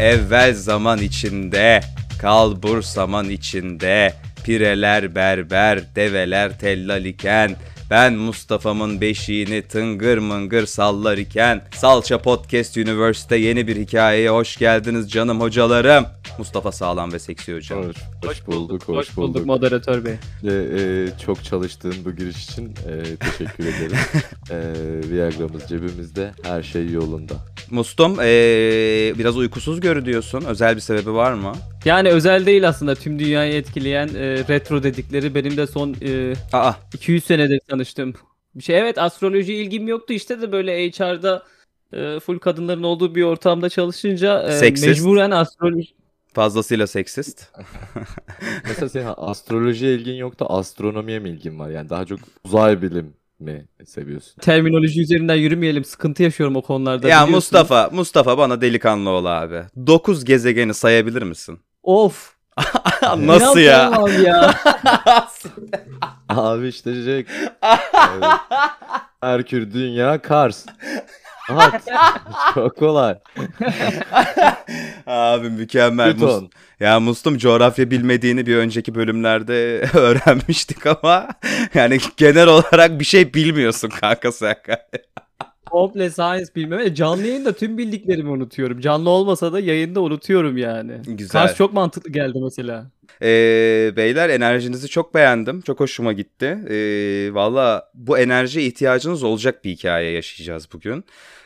Evvel zaman içinde, kalbur zaman içinde, pireler berber, develer tellal iken, ben Mustafa'mın beşiğini tıngır mıngır sallar iken Salça Podcast Universe'te yeni bir hikayeye hoş geldiniz canım hocalarım. Mustafa Sağlam ve Seksi Hocam. Hoş, hoş bulduk, hoş, Hoş bulduk bulduk. moderatör bey. Ve, e, çok çalıştığın bu giriş için e, teşekkür ederim. e, Viagra'mız cebimizde, her şey yolunda. Mustum ee, biraz uykusuz görünüyorsun. Özel bir sebebi var mı? Yani özel değil aslında tüm dünyayı etkileyen e, retro dedikleri benim de son e, Aa 200 senedir tanıştım. Bir şey evet astroloji ilgim yoktu işte de böyle HR'da e, full kadınların olduğu bir ortamda çalışınca e, Seksist. mecburen astroloji fazlasıyla seksist. Mesela senin astrolojiye ilgin yok da astronomiye mi ilgin var? Yani daha çok uzay bilim mi seviyorsun? terminoloji üzerinden yürümeyelim. Sıkıntı yaşıyorum o konularda. ya biliyorsun. Mustafa, Mustafa bana delikanlı ol abi. 9 gezegeni sayabilir misin? Of. Nasıl ya? ya? Abi işte şey... Evet. Merkür, Dünya, Kars. At. Çok kolay. Abi mükemmel. Mus- Plüton. ya Mustum coğrafya bilmediğini bir önceki bölümlerde öğrenmiştik ama yani genel olarak bir şey bilmiyorsun kanka sen. Komple science bilmem. Canlı yayında tüm bildiklerimi unutuyorum. Canlı olmasa da yayında unutuyorum yani. Güzel. Kars çok mantıklı geldi mesela. Ee, beyler enerjinizi çok beğendim. Çok hoşuma gitti. Ee, Valla bu enerjiye ihtiyacınız olacak bir hikaye yaşayacağız bugün.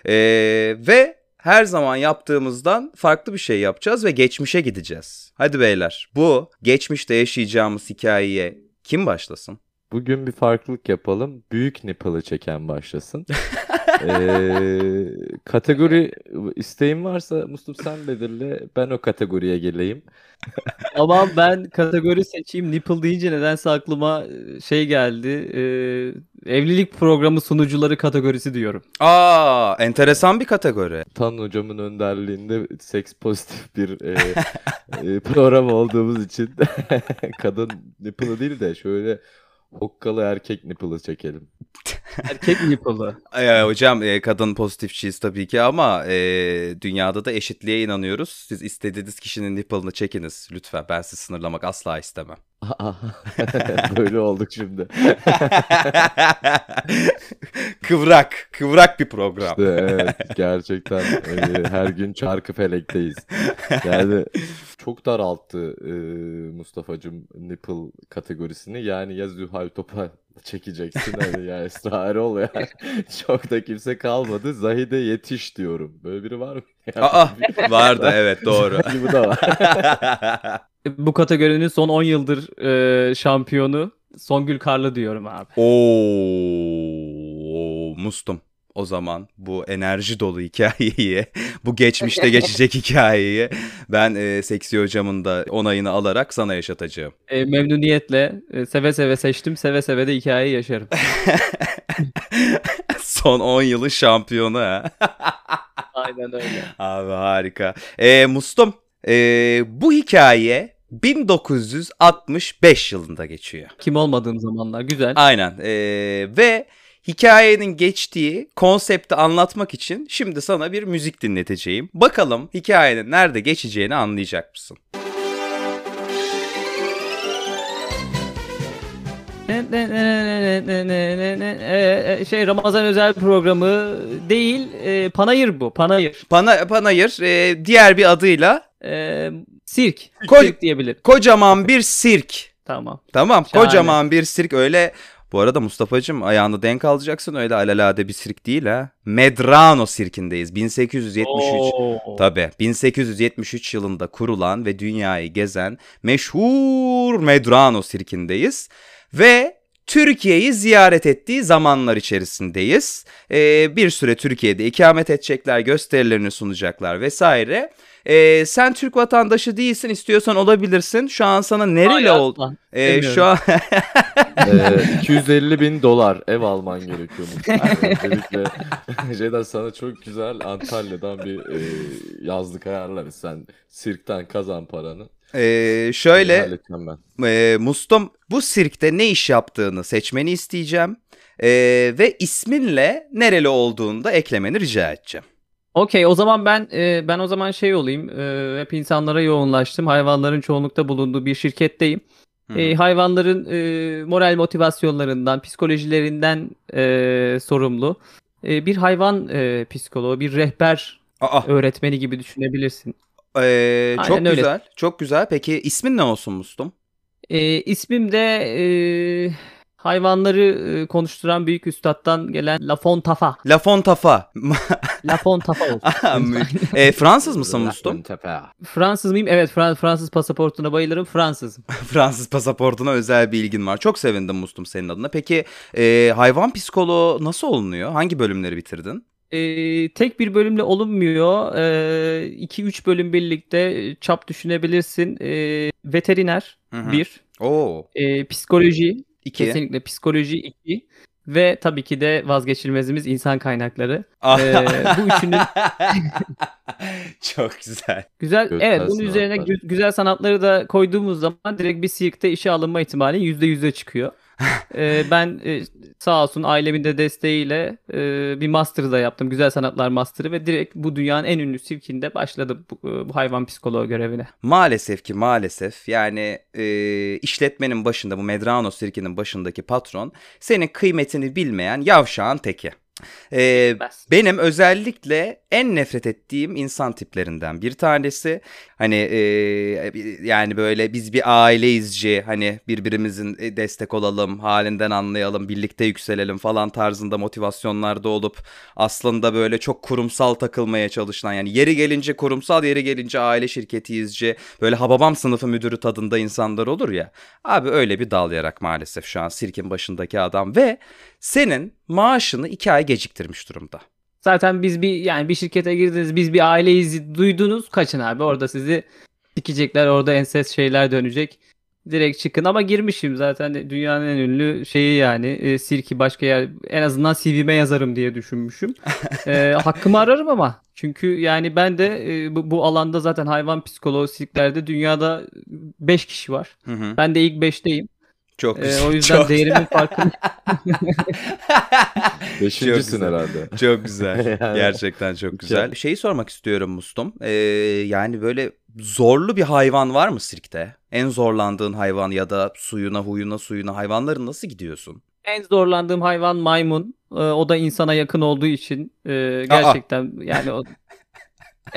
Ee, ve her zaman yaptığımızdan farklı bir şey yapacağız ve geçmişe gideceğiz. Hadi beyler bu geçmişte yaşayacağımız hikayeye kim başlasın? Bugün bir farklılık yapalım. Büyük nipple'ı çeken başlasın. Ee, kategori isteğin varsa Mustafa sen belirle. Ben o kategoriye geleyim. Ama ben kategori seçeyim. Nipple deyince nedense aklıma e, şey geldi. e, evlilik programı sunucuları kategorisi diyorum. Aa enteresan bir kategori. Tan hocamın önderliğinde seks pozitif bir e, e, program olduğumuz için kadın nipple'ı değil de şöyle hokkalı erkek nipple'ı çekelim. Erkek nipple'ı. Ee, hocam e, kadın pozitifçiyiz tabii ki ama e, dünyada da eşitliğe inanıyoruz. Siz istediğiniz kişinin nipple'ını çekiniz lütfen. Ben sizi sınırlamak asla istemem. Böyle olduk şimdi. kıvrak, kıvrak bir program. İşte evet gerçekten e, her gün çarkı felekteyiz. Yani çok daralttı e, Mustafa'cığım nipple kategorisini. Yani ya Zühal Topal çekeceksin hani ya Esra Erol ya. Çok da kimse kalmadı. Zahide yetiş diyorum. Böyle biri var mı? Aa, vardı evet doğru. Bu da var. Bu kategorinin son 10 yıldır e, şampiyonu Songül Karlı diyorum abi. Oo, mustum. O zaman bu enerji dolu hikayeyi, bu geçmişte geçecek hikayeyi ben e, Seksi hocamın da onayını alarak sana yaşatacağım. E, memnuniyetle e, seve seve seçtim. Seve seve de hikayeyi yaşarım. Son 10 yılın şampiyonu ha. Aynen öyle. Abi harika. E, Mustum, e, bu hikaye 1965 yılında geçiyor. Kim olmadığım zamanlar. Güzel. Aynen. E, ve hikayenin geçtiği konsepti anlatmak için şimdi sana bir müzik dinleteceğim. Bakalım hikayenin nerede geçeceğini anlayacak mısın? Şey Ramazan özel programı değil. e, panayır bu. Panayır. Pana, Panayır e, diğer bir adıyla E, sirk. Koy- Sirk diyebilirim. kocaman bir sirk. Tamam. Tamam Şahane. kocaman bir sirk öyle bu arada Mustafa'cığım ayağını denk alacaksın öyle alelade bir sirk değil ha. Medrano sirkindeyiz 1873. Oo. Tabii 1873 yılında kurulan ve dünyayı gezen meşhur Medrano sirkindeyiz. Ve Türkiye'yi ziyaret ettiği zamanlar içerisindeyiz. Ee, bir süre Türkiye'de ikamet edecekler, gösterilerini sunacaklar vesaire. Ee, sen Türk vatandaşı değilsin, istiyorsan olabilirsin. Şu an sana nereli ol? Ee, şu an Ee, 250 bin dolar ev alman gerekiyormuş. Yani Öncelikle şeyden sana çok güzel Antalya'dan bir e, yazlık ayarlarız. Sen sirkten kazan paranı. Ee, şöyle e, Mustum bu sirkte ne iş yaptığını seçmeni isteyeceğim. Ee, ve isminle nereli olduğunu da eklemeni rica edeceğim. Okey o zaman ben e, ben o zaman şey olayım. E, hep insanlara yoğunlaştım. Hayvanların çoğunlukta bulunduğu bir şirketteyim. Hı. E, hayvanların e, moral motivasyonlarından, psikolojilerinden e, sorumlu. E, bir hayvan e, psikoloğu, bir rehber Aa, öğretmeni gibi düşünebilirsin. Ee, çok öyle. güzel. Çok güzel. Peki ismin ne olsun Mustum? E, ismim de e, hayvanları e, konuşturan büyük üstattan gelen La Fontafa. La Fontafa. La Fontafa olsun. E, Fransız mısın Mustum? Fransız mıyım? Evet Fran- Fransız pasaportuna bayılırım. Fransızım. Fransız pasaportuna özel bir ilgin var. Çok sevindim Mustum senin adına. Peki e, hayvan psikoloğu nasıl olunuyor? Hangi bölümleri bitirdin? Ee, tek bir bölümle olunmuyor. 2-3 bölüm birlikte çap düşünebilirsin. Ee, veteriner Hı hı. 1, Oo. psikoloji İki. kesinlikle psikoloji 2 ve tabii ki de vazgeçilmezimiz insan kaynakları. Ee, bu üçünün Çok güzel. güzel Göksel evet bunun üzerine gü- güzel sanatları da koyduğumuz zaman direkt bir sirkte işe alınma ihtimali %100'e çıkıyor. Ee, ben e, sağ olsun ailemin de desteğiyle e, bir master da yaptım. Güzel sanatlar master'ı ve direkt bu dünyanın en ünlü sirkinde başladım bu, e, bu hayvan psikoloğu görevine. Maalesef ki maalesef yani e, işletmenin başında bu Medrano sirkinin başındaki patron senin kıymetini bilmeyen yavşağın teki. E, Bas. benim özellikle en nefret ettiğim insan tiplerinden bir tanesi. Hani e, yani böyle biz bir aileyizci hani birbirimizin e, destek olalım, halinden anlayalım, birlikte yükselelim falan tarzında motivasyonlarda olup aslında böyle çok kurumsal takılmaya çalışılan yani yeri gelince kurumsal yeri gelince aile şirketiyizci böyle hababam sınıfı müdürü tadında insanlar olur ya. Abi öyle bir dal yarak maalesef şu an sirkin başındaki adam ve senin maaşını iki ay geciktirmiş durumda. Zaten biz bir yani bir şirkete girdiniz biz bir aileyiz duydunuz kaçın abi orada sizi sikecekler orada enses şeyler dönecek. Direkt çıkın ama girmişim zaten dünyanın en ünlü şeyi yani e, sirki başka yer en azından CV'me yazarım diye düşünmüşüm. E, hakkımı ararım ama çünkü yani ben de e, bu, bu alanda zaten hayvan psikoloğu sirklerde dünyada 5 kişi var. Hı hı. Ben de ilk 5'teyim. Çok E, güzel. o yüzden çok- değerimin farkında. Beşincisin herhalde. Çok güzel. Yani- Gerçekten çok güzel. Şeyi sormak istiyorum Mustum. Ee, yani böyle zorlu bir hayvan var mı sirkte? En zorlandığın hayvan ya da suyuna, huyuna, suyuna hayvanların nasıl gidiyorsun? En zorlandığım hayvan maymun. Ee, o da insana yakın olduğu için e, gerçekten yani o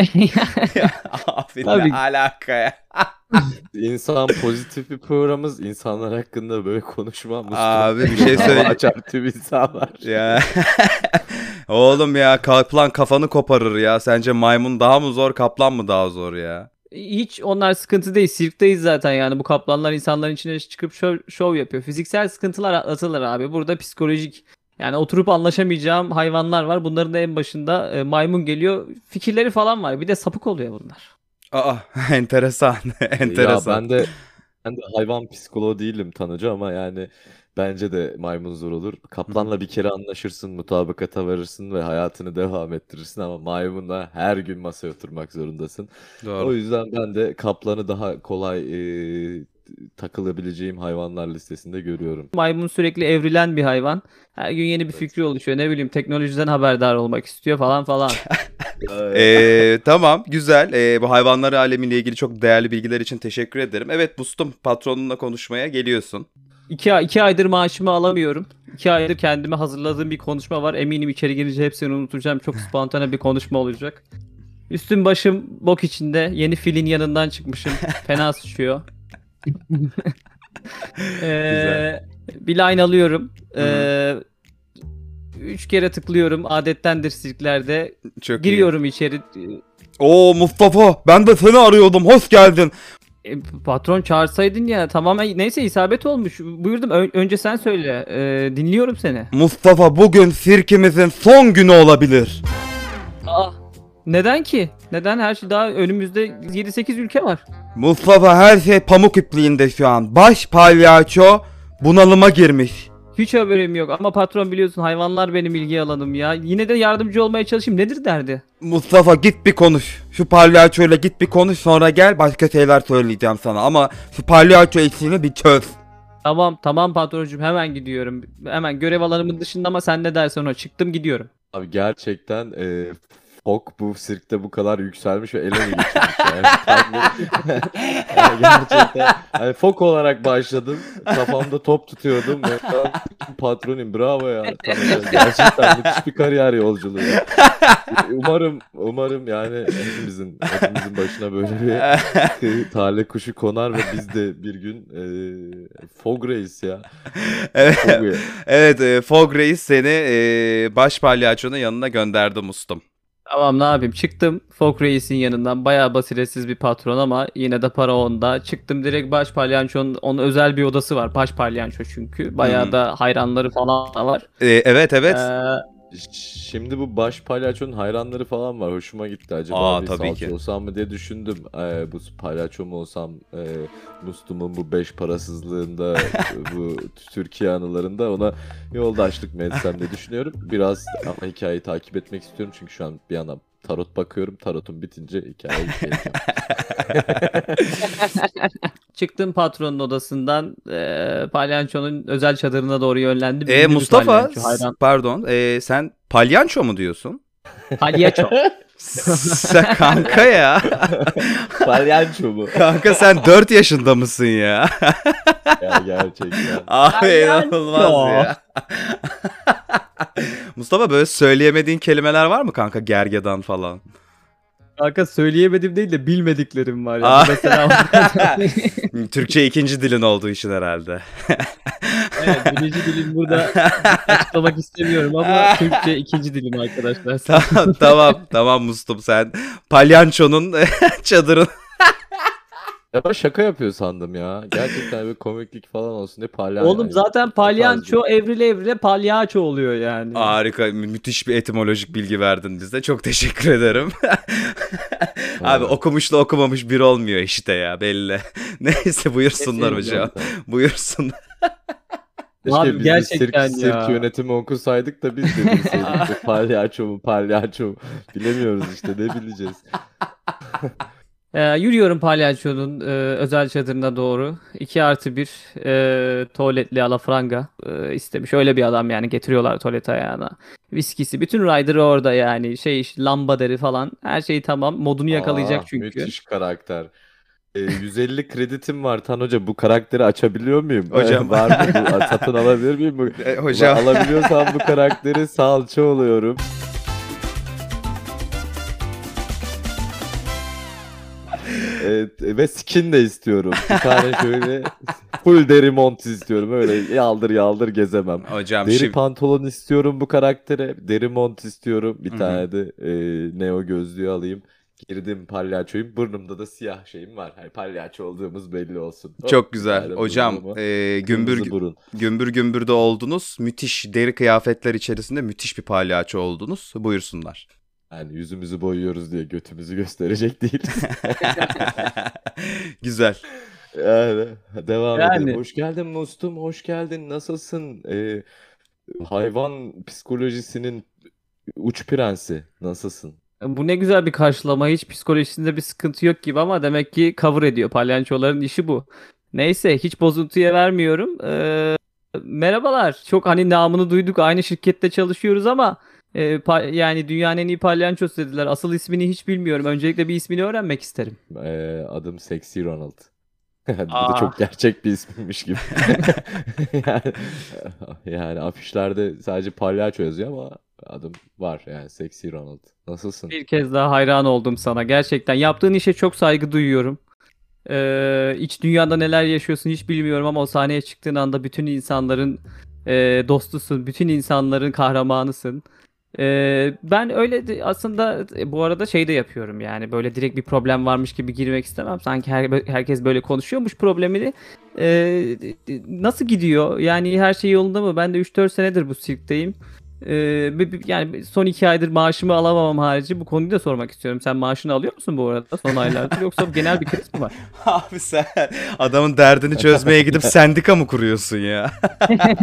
Abi Tabii. ne alaka ya? İnsan pozitif bir programımız. İnsanlar hakkında böyle konuşma. Abi bir şey söyle- Açar tüm insanlar. ya. Oğlum ya kaplan kafanı koparır ya. Sence maymun daha mı zor, kaplan mı daha zor ya? hiç onlar sıkıntı değil. Sirkteyiz zaten yani bu kaplanlar insanların içine çıkıp şov, şov yapıyor. Fiziksel sıkıntılar atlatılır abi. Burada psikolojik yani oturup anlaşamayacağım hayvanlar var. Bunların da en başında e, maymun geliyor. Fikirleri falan var. Bir de sapık oluyor bunlar. Aa, enteresan. enteresan. Ya ben de ben de hayvan psikoloğu değilim tanıcı ama yani bence de maymun zor olur. Kaplanla bir kere anlaşırsın, mutabakata varırsın ve hayatını devam ettirirsin ama maymunla her gün masaya oturmak zorundasın. O Doğru. yüzden ben de kaplanı daha kolay e, takılabileceğim hayvanlar listesinde görüyorum. Maymun sürekli evrilen bir hayvan. Her gün yeni bir fikri oluşuyor. Ne bileyim teknolojiden haberdar olmak istiyor falan falan. Ee, tamam güzel. Ee, bu hayvanlar alemiyle ilgili çok değerli bilgiler için teşekkür ederim. Evet Bustum patronunla konuşmaya geliyorsun. İki, ay- iki aydır maaşımı alamıyorum. İki aydır kendime hazırladığım bir konuşma var. Eminim içeri girince hepsini unutacağım. Çok spontane bir konuşma olacak. Üstüm başım bok içinde. Yeni filin yanından çıkmışım. Fena sıçıyor. ee, bir line alıyorum. Ee, üç kere tıklıyorum. Adettendir sirklerde. Çok iyi. Giriyorum içeri. Oo Mustafa ben de seni arıyordum. Hoş geldin. E, patron çağırsaydın ya. Tamamen neyse isabet olmuş. Buyurdum. Ö- önce sen söyle. Ee, dinliyorum seni. Mustafa bugün sirkimizin son günü olabilir. Aa, neden ki? Neden her şey daha önümüzde 7-8 ülke var? Mustafa her şey pamuk ipliğinde şu an. Baş palyaço bunalıma girmiş. Hiç haberim yok ama patron biliyorsun hayvanlar benim ilgi alanım ya. Yine de yardımcı olmaya çalışayım. Nedir derdi? Mustafa git bir konuş. Şu palyaçoyla git bir konuş sonra gel başka şeyler söyleyeceğim sana. Ama şu palyaço işini bir çöz. Tamam tamam patroncum hemen gidiyorum. Hemen görev alanımın dışında ama sen ne dersen o çıktım gidiyorum. Abi gerçekten e, Hawk bu sirkte bu kadar yükselmiş ve ele mi geçirmiş yani. Gerçekten hani Fok olarak başladım. Kafamda top tutuyordum. ve Patronim bravo ya. Tamam, gerçekten müthiş bir kariyer yolculuğu. Umarım umarım yani hepimizin hepimizin başına böyle bir talih kuşu konar ve biz de bir gün e, Fog Race ya. Evet, Fog evet e, Fog Reis seni e, baş palyaçonun yanına gönderdi Mustum. Tamam ne yapayım çıktım Fok Reis'in yanından bayağı basiretsiz bir patron ama yine de para onda. Çıktım direkt baş palyançonun onun özel bir odası var baş palyanço çünkü. Bayağı da hayranları falan da var. E, evet evet. Ee, Şimdi bu baş palyaçonun hayranları falan var. Hoşuma gitti. Acaba Aa, bir tabii salça ki. olsam mı diye düşündüm. Ee, bu palyaço mu olsam, e, Mustum'un bu beş parasızlığında, bu Türkiye anılarında ona yoldaşlık mı etsem diye düşünüyorum. Biraz ama hikayeyi takip etmek istiyorum. Çünkü şu an bir yana tarot bakıyorum. Tarotun bitince izleyeceğim. çıktım patronun odasından e, palyançonun özel çadırına doğru yönlendim. E, Ünlü bir Mustafa palyanço, hayran. pardon e, sen palyanço mu diyorsun? Palyaço. sen kanka ya. Palyaço mu? Kanka sen 4 yaşında mısın ya? Ya gerçekten. Abi Palyanço. inanılmaz ya. Mustafa böyle söyleyemediğin kelimeler var mı kanka gergedan falan? Kanka söyleyemedim değil de bilmediklerim var. Aa. Yani. Mesela Türkçe ikinci dilin olduğu için herhalde. evet, birinci dilim burada açıklamak istemiyorum ama Türkçe ikinci dilim arkadaşlar. tamam tamam tamam Mustum sen palyançonun çadırın. Ya ben şaka yapıyor sandım ya. Gerçekten bir komiklik falan olsun diye palyaço. Oğlum zaten palyanço evrile evrile palyaço oluyor yani. Harika mü- müthiş bir etimolojik bilgi verdin bize. Çok teşekkür ederim. Abi okumuşla okumamış bir olmuyor işte ya belli. Neyse buyursunlar Kesinlikle. hocam. Buyursun. Keşke Abi biz gerçekten sirk, ya. sirk yönetimi okusaydık da biz de bilseydik. Palyaço mu palyaço mu bilemiyoruz işte ne bileceğiz. Ee, yürüyorum palyaçonun e, özel çadırına doğru. 2 artı 1 e, tuvaletli alafranga e, istemiş. Öyle bir adam yani getiriyorlar tuvalet ayağına. Viskisi. Bütün rider'ı orada yani. Şey lamba deri falan. Her şey tamam. Modunu yakalayacak Aa, çünkü. Müthiş karakter. Ee, 150 kreditim var Tan Hoca. Bu karakteri açabiliyor muyum? Hocam. var mı? Bu, satın alabilir miyim? Bu, E, hocam. Alabiliyorsam bu karakteri salça oluyorum. Evet, ve skin de istiyorum. Bir tane şöyle full deri mont istiyorum. Öyle yaldır yaldır gezemem. Hocam Deri şimdi pantolon istiyorum bu karaktere. Deri mont istiyorum. Bir Hı hı. tane de e, neo gözlüğü alayım. Girdim palyaçoyum. Burnumda da siyah şeyim var. Hani palyaço olduğumuz belli olsun. Çok güzel. tane Hocam e, gümbür burun. gümbür gümbürde oldunuz. Müthiş deri kıyafetler içerisinde müthiş bir palyaço oldunuz. Buyursunlar. Yani yüzümüzü boyuyoruz diye götümüzü gösterecek değiliz. güzel. Yani devam Yani. edelim. Hoş geldin Mustum, hoş geldin. Nasılsın? Ee, hayvan psikolojisinin uç prensi. Nasılsın? Bu ne güzel bir karşılama. Hiç psikolojisinde bir sıkıntı yok gibi ama demek ki cover ediyor. Palyançoların işi bu. Neyse hiç bozuntuya vermiyorum. Ee, merhabalar. Çok hani namını duyduk. Aynı şirkette çalışıyoruz ama e, pa- yani dünyanın en iyi palyançosu dediler. Asıl ismini hiç bilmiyorum. Öncelikle bir ismini öğrenmek isterim. Ee, adım Sexy Ronald. Bu da çok gerçek bir ismmiş gibi. yani, yani afişlerde sadece palyaço yazıyor ama adım var yani Sexy Ronald. Nasılsın? Bir kez daha hayran oldum sana. Gerçekten yaptığın işe çok saygı duyuyorum. Ee, iç dünyada neler yaşıyorsun hiç bilmiyorum ama o sahneye çıktığın anda bütün insanların e, dostusun, bütün insanların kahramanısın. Ben öyle de- aslında e, bu arada şey de yapıyorum yani böyle direkt bir problem varmış gibi girmek istemem. Sanki her, herkes böyle konuşuyormuş problemini. Ee, nasıl gidiyor? Yani her şey yolunda mı? Ben de 3-4 senedir bu sirkteyim. Ee, yani son iki aydır maaşımı alamamam harici bu konuyu da sormak istiyorum. Sen maaşını alıyor musun bu arada son aylarda yoksa genel bir kriz mi var? Abi sen adamın derdini çözmeye gidip sendika mı kuruyorsun ya?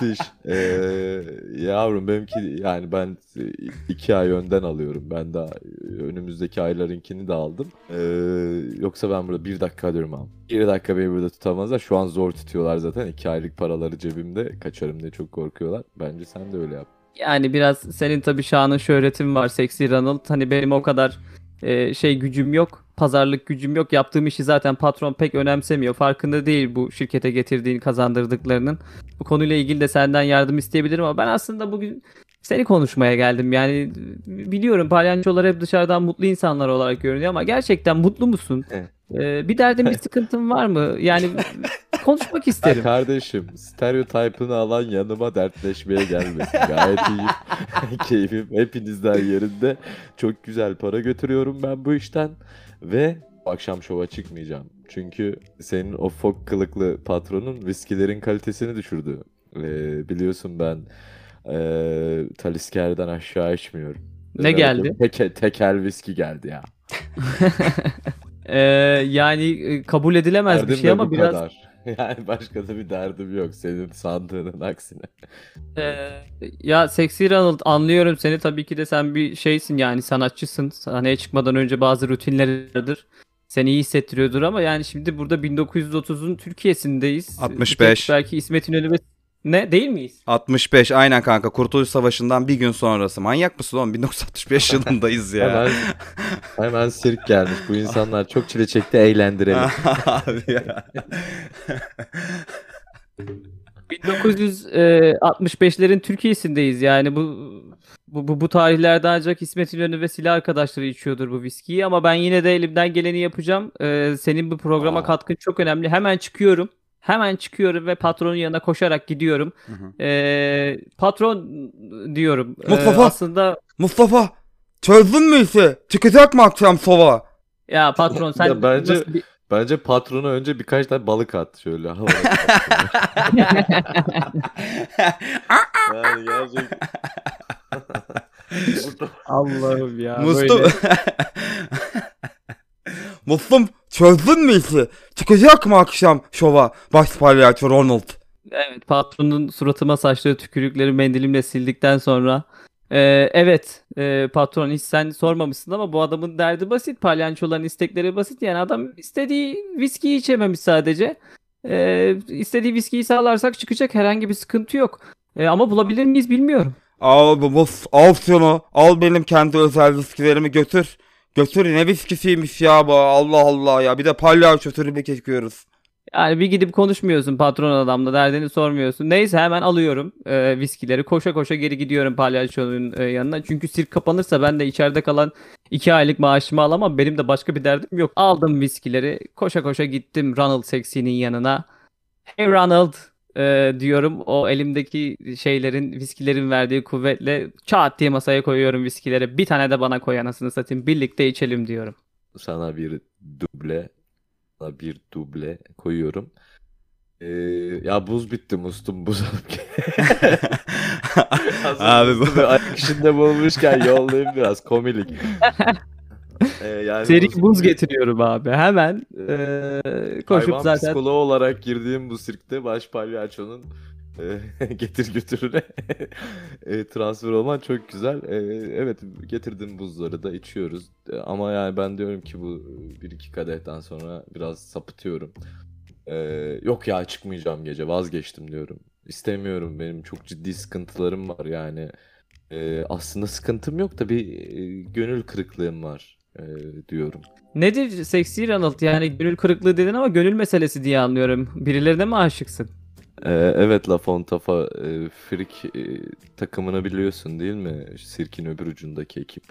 Müthiş. Ee, yavrum benimki yani ben iki ay önden alıyorum. Ben daha önümüzdeki aylarınkini de aldım. Ee, yoksa ben burada bir dakika diyorum abi. Bir dakika beni burada tutamazlar. Şu an zor tutuyorlar zaten. İki aylık paraları cebimde. Kaçarım diye çok korkuyorlar. Bence sen de öyle yap. Yani biraz senin tabii şanın şöhretin var Sexy Ronald. Hani benim o kadar e, şey gücüm yok. Pazarlık gücüm yok. Yaptığım işi zaten patron pek önemsemiyor. Farkında değil bu şirkete getirdiğin kazandırdıklarının. Bu konuyla ilgili de senden yardım isteyebilirim ama ben aslında bugün seni konuşmaya geldim. Yani biliyorum palyaçolar hep dışarıdan mutlu insanlar olarak görünüyor ama gerçekten mutlu musun? Evet. Ee, bir derdin bir sıkıntın var mı? Yani konuşmak Ha, isterim. kardeşim stereotipini alan yanıma dertleşmeye gelmesin. Gayet iyiyim. Keyfim hepinizden yerinde. Çok güzel para götürüyorum ben bu işten. Ve akşam şova çıkmayacağım. Çünkü senin o fok kılıklı patronun viskilerin kalitesini düşürdü. Ee, biliyorsun ben ee, Talisker'den aşağı içmiyorum. Ne geldi? Teke, tekel viski geldi ya. Ee, yani e, kabul edilemez bir Derdim şey ama biraz kadar. Yani başka da bir derdim yok senin sandığının aksine. Ee, ya Sexy Ronald anlıyorum seni tabii ki de sen bir şeysin yani sanatçısın. Sahneye çıkmadan önce bazı rutinleri vardır. Seni iyi hissettiriyordur ama yani şimdi burada 1930'un Türkiye'sindeyiz. 65. Belki İsmet İnönü ve... Ne değil miyiz? 65 aynen kanka Kurtuluş Savaşı'ndan bir gün sonrası. Manyak mısın oğlum? 1965 yılındayız ya. Hemen, hemen sirk gelmiş. Bu insanlar çok çile çekti eğlendirelim. Abi ya. 1965'lerin Türkiye'sindeyiz yani bu bu, bu, bu tarihlerde ancak İsmet İnönü ve silah arkadaşları içiyordur bu viskiyi ama ben yine de elimden geleni yapacağım. Ee, senin bu programa Aa. katkın çok önemli. Hemen çıkıyorum. Hemen çıkıyorum ve patronun yanına koşarak gidiyorum. Hı hı. Ee, patron diyorum. Ee, Mustafa! aslında Mustafa çözdün mü işi? Çıkacak mı akşam sova? ya patron sen Ya bence- nasıl Bence patrona önce birkaç tane balık at şöyle. havaya. yani gerçekten. Allah'ım ya böyle. Mustafa. Çözdün mü işi? Çıkacak mı akşam şova? Baş palyaço Ronald. Evet patronun suratıma saçtığı tükürükleri mendilimle sildikten sonra e, evet e, patron hiç sen sormamışsın ama bu adamın derdi basit palyançoların istekleri basit yani adam istediği viskiyi içememiş sadece e, istediği viskiyi sağlarsak çıkacak herhangi bir sıkıntı yok E, ama bulabilir miyiz bilmiyorum. Al bu mus, al şunu. Al benim kendi özel viskilerimi götür. Götür ne viskisiymiş ya bu. Allah Allah ya. Bir de palyaço tribü çekiyoruz. Yani bir gidip konuşmuyorsun patron adamla derdini sormuyorsun. Neyse hemen alıyorum e, viskileri. Koşa koşa geri gidiyorum palyaçonun e, yanına. Çünkü sirk kapanırsa ben de içeride kalan iki aylık maaşımı alamam. Benim de başka bir derdim yok. Aldım viskileri. Koşa koşa gittim Ronald Sexy'nin yanına. Hey Ronald e, diyorum. O elimdeki şeylerin viskilerin verdiği kuvvetle çat diye masaya koyuyorum viskileri. Bir tane de bana koy anasını satayım. Birlikte içelim diyorum. Sana bir duble sana bir duble koyuyorum. Ee, ya buz bitti mustum buz Abi bu ayak işinde bulmuşken yollayayım biraz komilik. Ee, yani Seri buz- buz getiriyorum abi. Hemen Ee, e, koşup Hayvan zaten psikoloğu olarak girdiğim bu sirkte baş palyaçonun e, getir götürüne e, transfer olman çok güzel. E, evet getirdim buzları da içiyoruz. E, ama yani ben diyorum ki bu bir iki kadehten sonra biraz sapıtıyorum. E, yok ya çıkmayacağım gece vazgeçtim diyorum. İstemiyorum benim çok ciddi sıkıntılarım var yani. E, aslında sıkıntım yok da bir e, gönül kırıklığım var e, diyorum. Nedir seksi Ronald? Yani gönül kırıklığı dedin ama gönül meselesi diye anlıyorum. Birilerine mi aşıksın? Ee, evet La Fontafa e, Frik e, takımını biliyorsun değil mi? Sirkin öbür ucundaki ekip.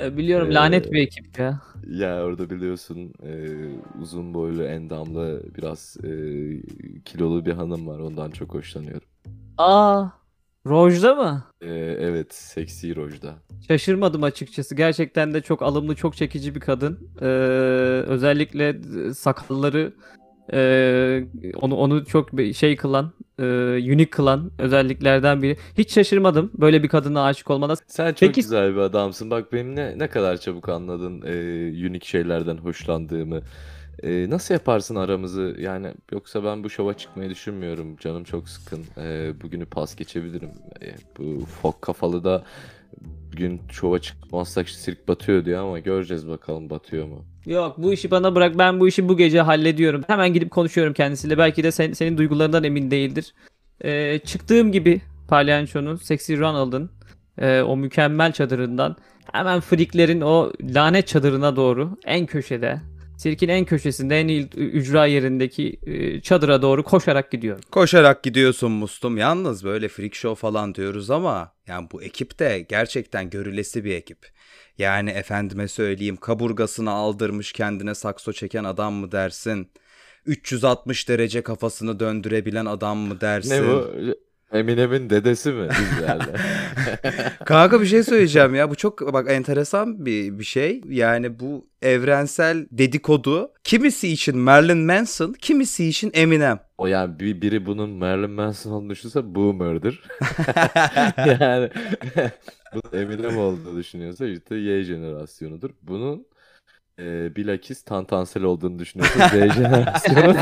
E, biliyorum Ee, lanet bir ekip ya. Ya orada biliyorsun e, uzun boylu endamlı biraz e, kilolu bir hanım var. Ondan çok hoşlanıyorum. Aa, Rojda mı? E, evet seksi rojda. Şaşırmadım açıkçası. Gerçekten de çok alımlı, çok çekici bir kadın. Ee, özellikle sakalları e, onu onu çok şey kılan, e, unique kılan özelliklerden biri. Hiç şaşırmadım böyle bir kadına aşık olmana. Sen çok Peki- güzel bir adamsın. Bak benim ne, ne kadar çabuk anladın e, unik şeylerden hoşlandığımı. E, nasıl yaparsın aramızı? Yani yoksa ben bu şova çıkmayı düşünmüyorum. Canım çok sıkın. E, bugünü pas geçebilirim. E, bu fok kafalı da bugün şova çıkmazsak sirk batıyor diyor ama göreceğiz bakalım batıyor mu? Yok bu işi bana bırak. Ben bu işi bu gece hallediyorum. Hemen gidip konuşuyorum kendisiyle. Belki de sen, senin duygularından emin değildir. Ee, çıktığım gibi Palyanço'nun Sexy Ronald'ın e, o mükemmel çadırından hemen friklerin o lanet çadırına doğru en köşede sirkin en köşesinde en iyi ücra yerindeki e, çadıra doğru koşarak gidiyorum. Koşarak gidiyorsun Mustum. Yalnız böyle freak show falan diyoruz ama yani bu ekip de gerçekten görülesi bir ekip. Yani efendime söyleyeyim kaburgasını aldırmış kendine sakso çeken adam mı dersin? 360 derece kafasını döndürebilen adam mı dersin? Ne bu? Eminem'in dedesi mi biz yani? Kanka bir şey söyleyeceğim ya. Bu çok bak enteresan bir bir şey. Yani bu evrensel dedikodu kimisi için Marilyn Manson, kimisi için Eminem. O yani bir, biri bunun Marilyn Manson olduğunu düşünse boomer'dır. yani bunun Eminem olduğunu düşünüyorsa işte Y jenerasyonudur. Bunun e, bilakis Tantansel olduğunu düşünüyorsa Z jenerasyonu.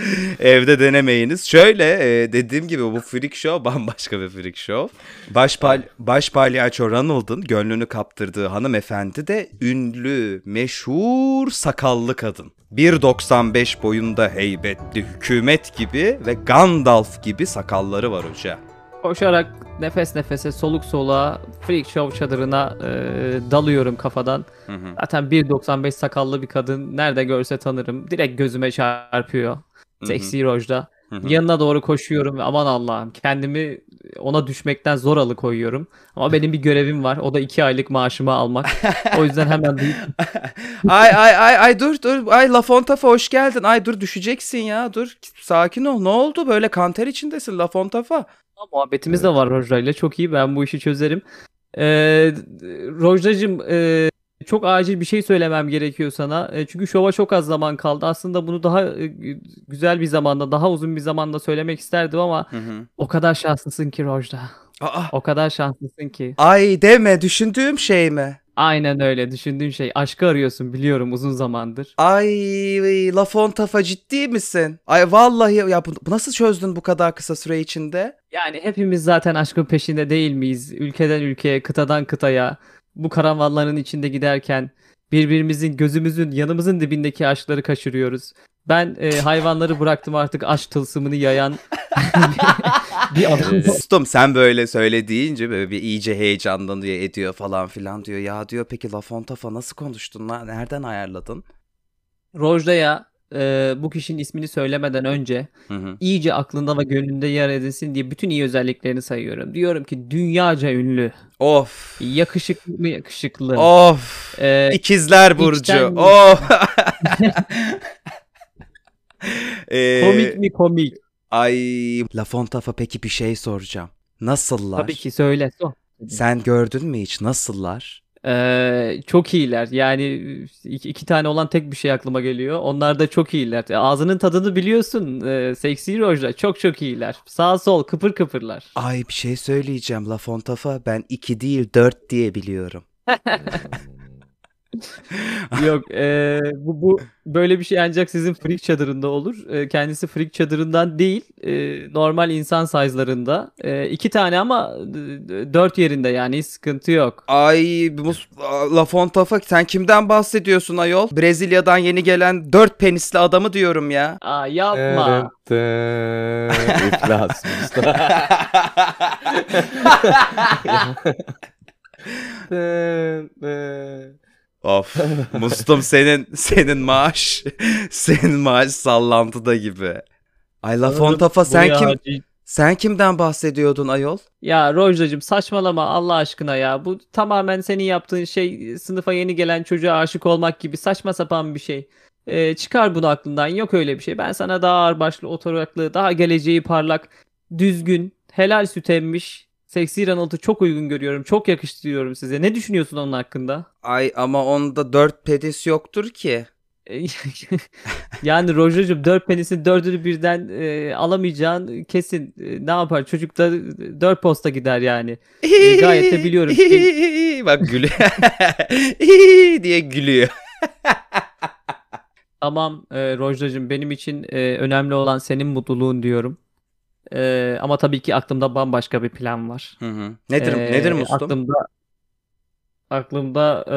Evde denemeyiniz. Şöyle e, dediğim gibi bu freak show bambaşka bir freak show. Baş, pal baş palyaço Ronald'ın gönlünü kaptırdığı hanımefendi de ünlü, meşhur sakallı kadın. 1.95 boyunda heybetli hükümet gibi ve Gandalf gibi sakalları var hoca. Koşarak nefes nefese soluk soluğa freak show çadırına e, dalıyorum kafadan. Hı hı. Zaten 1.95 sakallı bir kadın nerede görse tanırım. Direkt gözüme çarpıyor. Sexy Roj'da. Yanına doğru koşuyorum ve aman Allah'ım kendimi ona düşmekten zor alıkoyuyorum. Ama benim bir görevim var. O da 2 aylık maaşımı almak. O yüzden hemen duyup ay ay ay ay dur dur ay La Fontafa hoş geldin. Ay dur düşeceksin ya dur sakin ol ne oldu böyle kanter içindesin La Fontafa. muhabbetimiz de var Rojda ile. Çok iyi ben bu işi çözerim. Ee, Rojda'cığım e, çok acil bir şey söylemem gerekiyor sana. E, çünkü şova çok az zaman kaldı. Aslında bunu daha e, güzel bir zamanda, daha uzun bir zamanda söylemek isterdim ama Hı hı. o kadar şanslısın ki Rojda. Aa, O kadar şanslısın ki. ay deme düşündüğüm şey mi? Aynen öyle düşündüğün şey. Aşkı arıyorsun biliyorum uzun zamandır. Ay La Fontafa ciddi misin? Ay vallahi ya bu, bu nasıl çözdün bu kadar kısa süre içinde? Yani hepimiz zaten aşkın peşinde değil miyiz? Ülkeden ülkeye, kıtadan kıtaya, bu karavanların içinde giderken birbirimizin gözümüzün, yanımızın dibindeki aşkları kaçırıyoruz. Ben e, hayvanları bıraktım artık aşk tılsımını yayan bir adam. Sustum sen böyle söyle deyince böyle bir iyice heyecanlanıyor ediyor falan filan diyor. Ya diyor peki La Fontafa nasıl konuştun lan? Nereden ayarladın? Rojda'ya e, bu kişinin ismini söylemeden önce Hı hı. iyice aklında ve gönlünde yer edilsin diye bütün iyi özelliklerini sayıyorum. Diyorum ki dünyaca ünlü, Of. yakışıklı mı yakışıklı, Of. e, İkizler Burcu. içten- Of. Ee, komik mi komik. Ay La Fontafa peki bir şey soracağım. Nasıllar? Tabii ki söyle. Sor. Sen gördün mü hiç nasıllar? Ee, çok iyiler. Yani iki, iki tane olan tek bir şey aklıma geliyor. Onlar da çok iyiler. E, Ağzının tadını biliyorsun. E, seksi rojda. Çok çok iyiler. Sağ sol kıpır kıpırlar. Ay bir şey söyleyeceğim La Fontafa ben iki değil dört diye biliyorum. Yok e, bu, bu böyle bir şey ancak sizin freak çadırında olur. E, kendisi freak çadırından değil. e, normal insan size'larında. E, iki tane ama e, dört yerinde yani hiç sıkıntı yok. Ay Mus- La Fontafa sen kimden bahsediyorsun ayol? Brezilya'dan yeni gelen dört penisli adamı diyorum ya. Aa yapma. İflas Mustafa. of Mustum senin senin maaş senin maaş sallantıda gibi. Ay La Fontafa sen kim harcay- sen kimden bahsediyordun ayol? Ya Rojda'cığım saçmalama Allah aşkına ya. Bu tamamen senin yaptığın şey sınıfa yeni gelen çocuğa aşık olmak gibi saçma sapan bir şey. Ee, çıkar bunu aklından yok öyle bir şey. Ben sana daha ağırbaşlı, oturaklı, daha geleceği parlak, düzgün, helal süt emmiş, seksi Ronald'ı çok uygun görüyorum. Çok yakıştırıyorum size. Ne düşünüyorsun onun hakkında? Ay ama onda dört pedis yoktur ki. Ee, yani Rojda'cığım dört penisin dördünü birden e, alamayacağın kesin. E, ne yapar? Çocuk da dört posta gider yani. E, gayet de biliyorum ki- Bak gülüyor. diye gülüyor. Tamam e, Rojda'cığım benim için e, önemli olan senin mutluluğun diyorum. E, ama tabii ki aklımda bambaşka bir plan var. Hı hı. Nedir E, nedir Mustum? Aklımda aklımda e,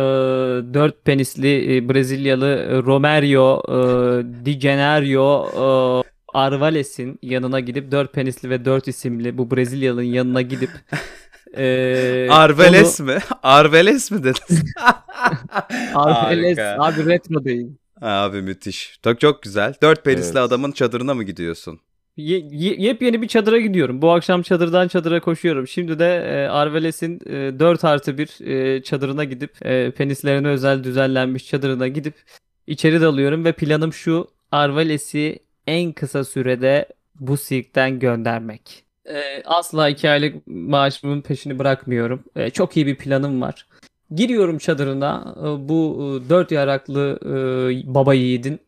dört penisli e, Brezilyalı e, Romario e, Di Gennaro Arvales'in yanına gidip 4 penisli ve 4 isimli bu Brezilyalı'nın yanına gidip eee, Arveles mi? Arveles mi dedin? onu- Arvales Harika. abi retro değil. Abi müthiş. Çok çok güzel. Dört penisli Evet. adamın çadırına mı gidiyorsun? Ye- ye- yepyeni bir çadıra gidiyorum. Bu akşam çadırdan çadıra koşuyorum. Şimdi de e, Arveles'in e, 4 artı 1 e, çadırına gidip e, penislerine özel düzenlenmiş çadırına gidip içeri dalıyorum ve planım şu Arveles'i en kısa sürede bu sirkten göndermek. E, asla 2 aylık maaşımın peşini bırakmıyorum. E, çok iyi bir planım var. Giriyorum çadırına e, bu 4 yaraklı e, baba yiğidin.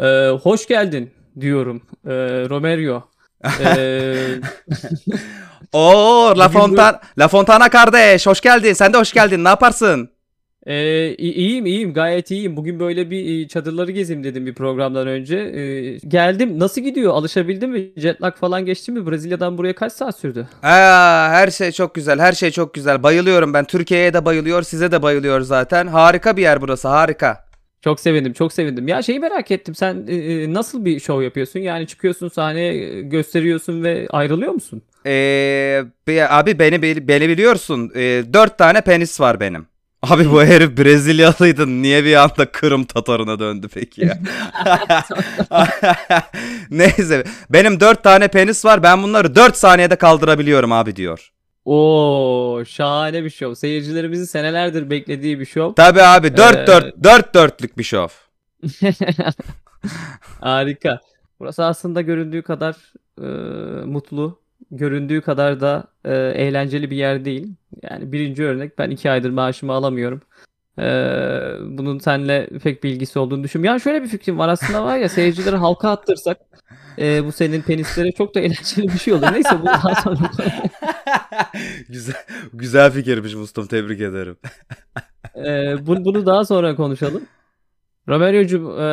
E, hoş geldin diyorum. E, Romerio. E, Oo La Fontana, La Fontana kardeş hoş geldin. Sen de hoş geldin. Ne yaparsın? e, i- iyiyim iyiyim gayet iyiyim. Bugün böyle bir e, çadırları gezeyim dedim bir programdan önce. E, geldim. Nasıl gidiyor? Alışabildin mi? Jetlag falan geçti mi? Brezilya'dan buraya kaç saat sürdü? Aa, her şey çok güzel. Her şey çok güzel. Bayılıyorum ben. Türkiye'ye de bayılıyor. Size de bayılıyor zaten. Harika bir yer burası. Harika. Çok sevindim, çok sevindim. Ya şeyi merak ettim. Sen e, e, nasıl bir şov yapıyorsun? Yani çıkıyorsun sahneye e, gösteriyorsun ve ayrılıyor musun? Ee, abi beni beni biliyorsun. Ee, dört tane penis var benim. Abi bu herif Brezilyalıydı. Niye bir anda Kırım Tatarına döndü peki ya? Neyse. Benim dört tane penis var. Ben bunları dört saniyede kaldırabiliyorum abi diyor. Oo, şahane bir şov. Seyircilerimizin senelerdir beklediği bir şov. Tabii abi dört Ee, dört dört dörtlük bir şov. Harika. Burası aslında göründüğü kadar e, mutlu, göründüğü kadar da e, eğlenceli bir yer değil. Yani birinci örnek ben iki aydır maaşımı alamıyorum. E, bunun seninle pek bilgisi olduğunu düşünmüyorum. Ya şöyle bir fikrim var aslında var ya seyircileri halka attırsak e, bu senin penislere çok da eğlenceli bir şey olur. Neyse bu daha sonra. güzel güzel fikirmiş Mustafa tebrik ederim. E, bunu, bunu daha sonra konuşalım. Romerio'cum e,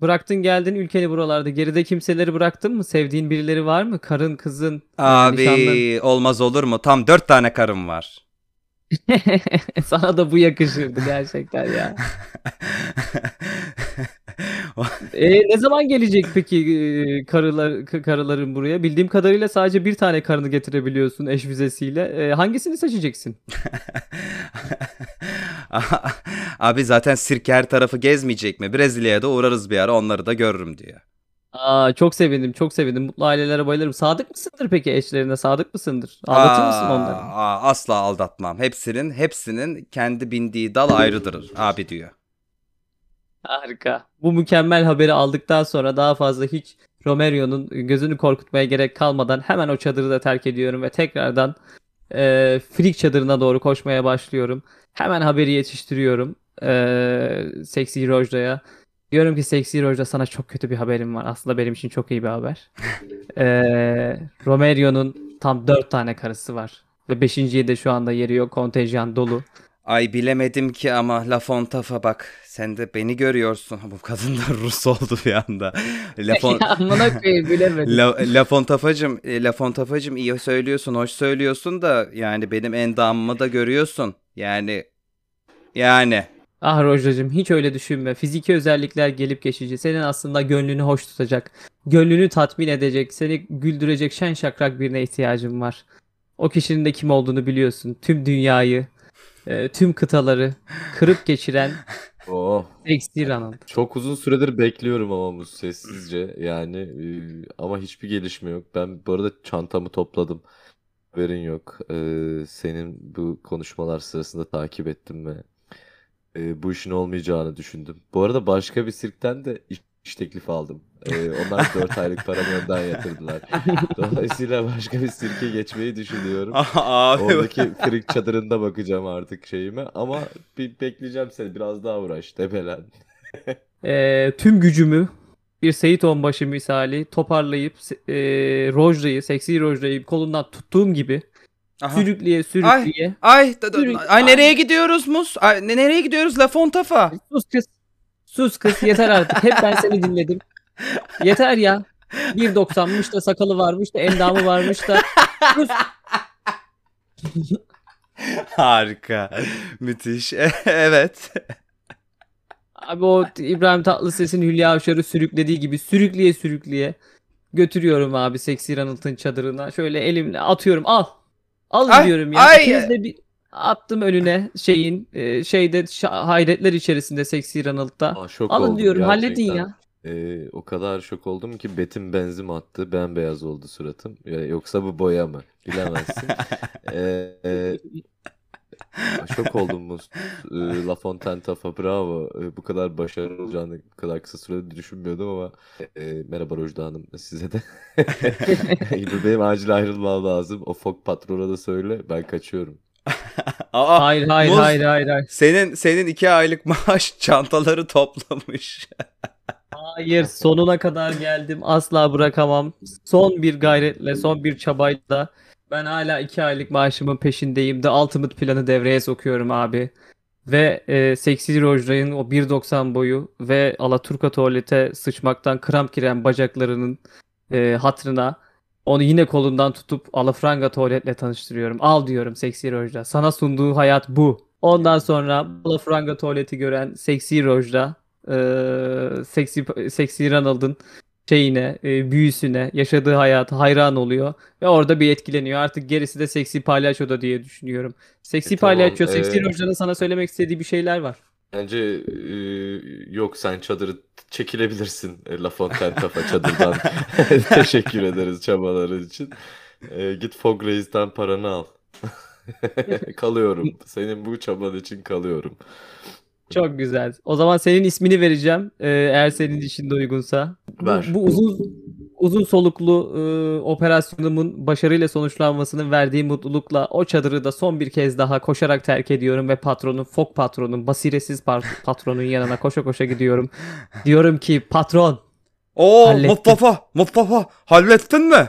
bıraktın geldin ülkeni buralarda. Geride kimseleri bıraktın mı? Sevdiğin birileri var mı? Karın, kızın, e, nişanlın? Abi olmaz olur mu? Tam dört tane karım var. Sana da bu yakışırdı gerçekten ya. E, ne zaman gelecek peki e, karılar k- karıların buraya? Bildiğim kadarıyla sadece bir tane karını getirebiliyorsun eş vizesiyle. E, hangisini seçeceksin? Abi zaten sirke her tarafı gezmeyecek mi? Brezilya'ya da uğrarız bir ara onları da görürüm diyor. Aa, çok sevindim, çok sevindim. Mutlu ailelere bayılırım. Sadık mısındır peki eşlerine? Sadık mısındır? Aldatır mısın onları? aa, asla aldatmam. Hepsinin hepsinin kendi bindiği dal ayrıdır abi diyor. Harika. Bu mükemmel haberi aldıktan sonra daha fazla hiç Romerio'nun gözünü korkutmaya gerek kalmadan hemen o çadırı da terk ediyorum ve tekrardan e, Frik çadırına doğru koşmaya başlıyorum. Hemen haberi yetiştiriyorum e, Seksi Rojda'ya. Diyorum ki Seksi Rojda sana çok kötü bir haberim var. Aslında benim için çok iyi bir haber. E, Romerio'nun tam 4 tane karısı var. Ve 5.yi de şu anda yeri yok. Kontenjan dolu. Ay bilemedim ki ama La Fontafa bak sen de beni görüyorsun. Bu kadın da Rus oldu bir anda. La, Fon- Amına koyayım bilemedim. La, La Fontafacım, e, La Fontafacım iyi söylüyorsun, hoş söylüyorsun da yani benim endamımı da görüyorsun. Yani yani Ah Rojacığım hiç öyle düşünme. Fiziki özellikler gelip geçici. Senin aslında gönlünü hoş tutacak, gönlünü tatmin edecek, seni güldürecek şen şakrak birine ihtiyacın var. O kişinin de kim olduğunu biliyorsun. Tüm dünyayı, e, tüm kıtaları kırıp geçiren Oh. seksi Ronald. Çok uzun süredir bekliyorum ama bu sessizce yani e, ama hiçbir gelişme yok. Ben bu arada çantamı topladım. Haberin yok. E, senin bu konuşmalar sırasında takip ettim ve e, bu işin olmayacağını düşündüm. Bu arada başka bir sirkten de iş, iş teklifi aldım. E, onlar 4 aylık paramı önden yatırdılar. Dolayısıyla başka bir sirke geçmeyi düşünüyorum. abi Oradaki frik çadırında bakacağım artık şeyime ama bir bekleyeceğim seni biraz daha uğraş debelen. E, tüm gücümü bir Seyit Onbaşı misali toparlayıp e, Rojda'yı, seksi Rojda'yı kolundan tuttuğum gibi Aha. sürükleye sürükleye Ay, da- da- Yürü. ay nereye gidiyoruz Mus? Ay, ne- nereye gidiyoruz La Fontafa? Sus kız. Sus kız yeter artık. Hep ben seni dinledim. Yeter ya. 1.90'mış da sakalı varmış da endamı varmış da. Sus. Harika. Müthiş. evet. Abi o İbrahim Tatlıses'in Hülya Avşar'ı sürüklediği gibi sürükleye sürükleye götürüyorum abi Seksi Ranılt'ın çadırına. Şöyle elimle atıyorum al. Al Ay, diyorum ya. ay. İkiniz de bir attım önüne şeyin e, şeyde hayretler içerisinde Seksi şok Alın diyorum halledin gerçekten. ya. Ee, o kadar şok oldum ki betim benzin attı. Bembeyaz oldu suratım. Ya, Yoksa bu boya mı? Bilemezsin. Ee, e, şok oldum bu e, La Fontaine Tafa bravo. E, bu kadar başarılı olacağını bu kadar kısa sürede düşünmüyordum ama e, merhaba Rojda Hanım size de. Benim acil ayrılmam lazım. O fok patrona da söyle ben kaçıyorum. Aa, Hayır hayır Muz- hayır hayır hayır. senin senin iki aylık maaş çantaları toplamış. Hayır sonuna kadar geldim asla bırakamam. Son bir gayretle son bir çabayla ben hala iki aylık maaşımın peşindeyim. The Ultimate planı devreye sokuyorum abi. Ve e, Seksi Rojra'nın o 1.90 boyu ve Alaturka tuvalete sıçmaktan kramp giren bacaklarının e, hatırına onu yine kolundan tutup Alafranga tuvaletle tanıştırıyorum. Al diyorum Seksi Rojra. Sana sunduğu hayat bu. Ondan sonra Alafranga tuvaleti gören Seksi Rojra e, Seksi, Seksi Ronald'ın şeyine, e, büyüsüne, yaşadığı hayata hayran oluyor. Ve orada bir etkileniyor. Artık gerisi de Seksi Palyaço'da diye düşünüyorum. Seksi E, tamam, Palyaço, Seksi e- Rojra'nın sana söylemek istediği bir şeyler var. Bence e, yok sen çadırı çekilebilirsin e, La Fontaine Kafa çadırdan. Teşekkür ederiz çabaların için. E, git Fog Reis'ten paranı al. Kalıyorum. Senin bu çaban için kalıyorum. Çok güzel. O zaman senin ismini vereceğim. e, eğer senin için de uygunsa. Bu, Ver. bu uzun uzun soluklu e, operasyonumun başarıyla sonuçlanmasının verdiği mutlulukla o çadırı da son bir kez daha koşarak terk ediyorum ve patronun, fok patronun, basiretsiz par- patronun yanına koşa koşa gidiyorum. Diyorum ki patron, Oo Hallettim. Mustafa Mustafa hallettin mi?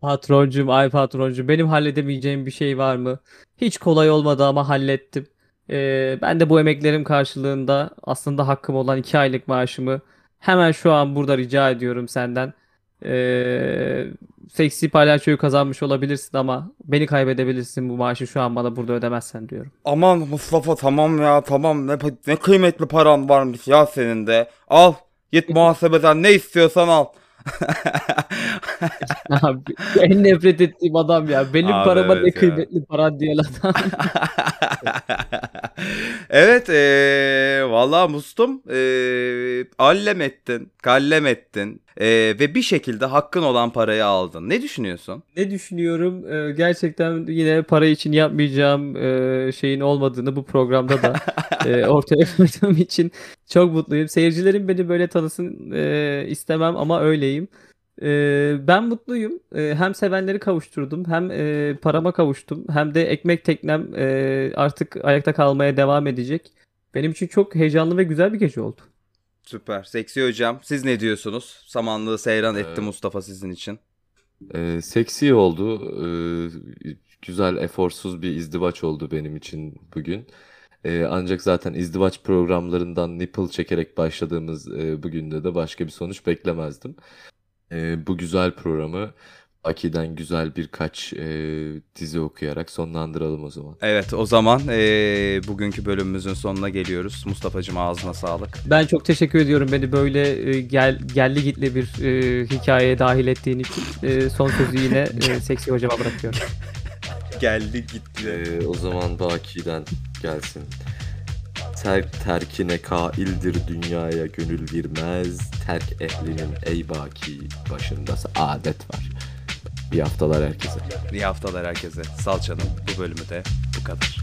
patroncum, ay patroncum benim halledemeyeceğim bir şey var mı? Hiç kolay olmadı ama hallettim. E, ben de bu emeklerim karşılığında aslında hakkım olan iki aylık maaşımı hemen şu an burada rica ediyorum senden. Ee, seksi palyaçoyu kazanmış olabilirsin ama beni kaybedebilirsin bu maaşı şu an bana burada ödemezsen diyorum. Aman Mustafa tamam ya tamam ne, ne kıymetli paran varmış ya senin de. Al git muhasebeden ne istiyorsan al. Abi en nefret ettiğim adam ya. Benim Abi parama evet ne kıymetli paran diyen adam. evet eee valla Mustum eee allem ettin, kallem ettin eee, ve bir şekilde hakkın olan parayı aldın. Ne düşünüyorsun? ne düşünüyorum? Ee, gerçekten yine para için yapmayacağım e, şeyin olmadığını bu programda da e, ortaya koyduğum için çok mutluyum. Seyircilerim beni böyle tanısın e, istemem ama öyleyim. E, ben mutluyum. E, hem sevenleri kavuşturdum, hem e, parama kavuştum, hem de ekmek teknem e, artık ayakta kalmaya devam edecek. Benim için çok heyecanlı ve güzel bir gece oldu. Süper. Seksi hocam siz ne diyorsunuz? Samanlığı seyran etti Ee, Mustafa sizin için. E, seksi oldu. E, güzel, eforsuz bir izdivaç oldu benim için bugün. E, ancak zaten izdivaç programlarından nipple çekerek başladığımız e, bugün de de başka bir sonuç beklemezdim. E, bu güzel programı Aki'den güzel birkaç e, dizi okuyarak sonlandıralım o zaman. Evet o zaman eee, bugünkü bölümümüzün sonuna geliyoruz. Mustafa'cığım ağzına sağlık. Ben çok teşekkür ediyorum beni böyle e, gel gelli gitli bir e, hikayeye dahil ettiğin için. E, son sözü yine e, seksi hocama bırakıyorum. Geldi gitti. E, o zaman Baki'den gelsin. Terk terkine kaildir dünyaya gönül girmez. Terk ehlinin ey Baki başında adet var. İyi haftalar herkese. İyi haftalar herkese. Salçanın bu bölümü de bu kadar.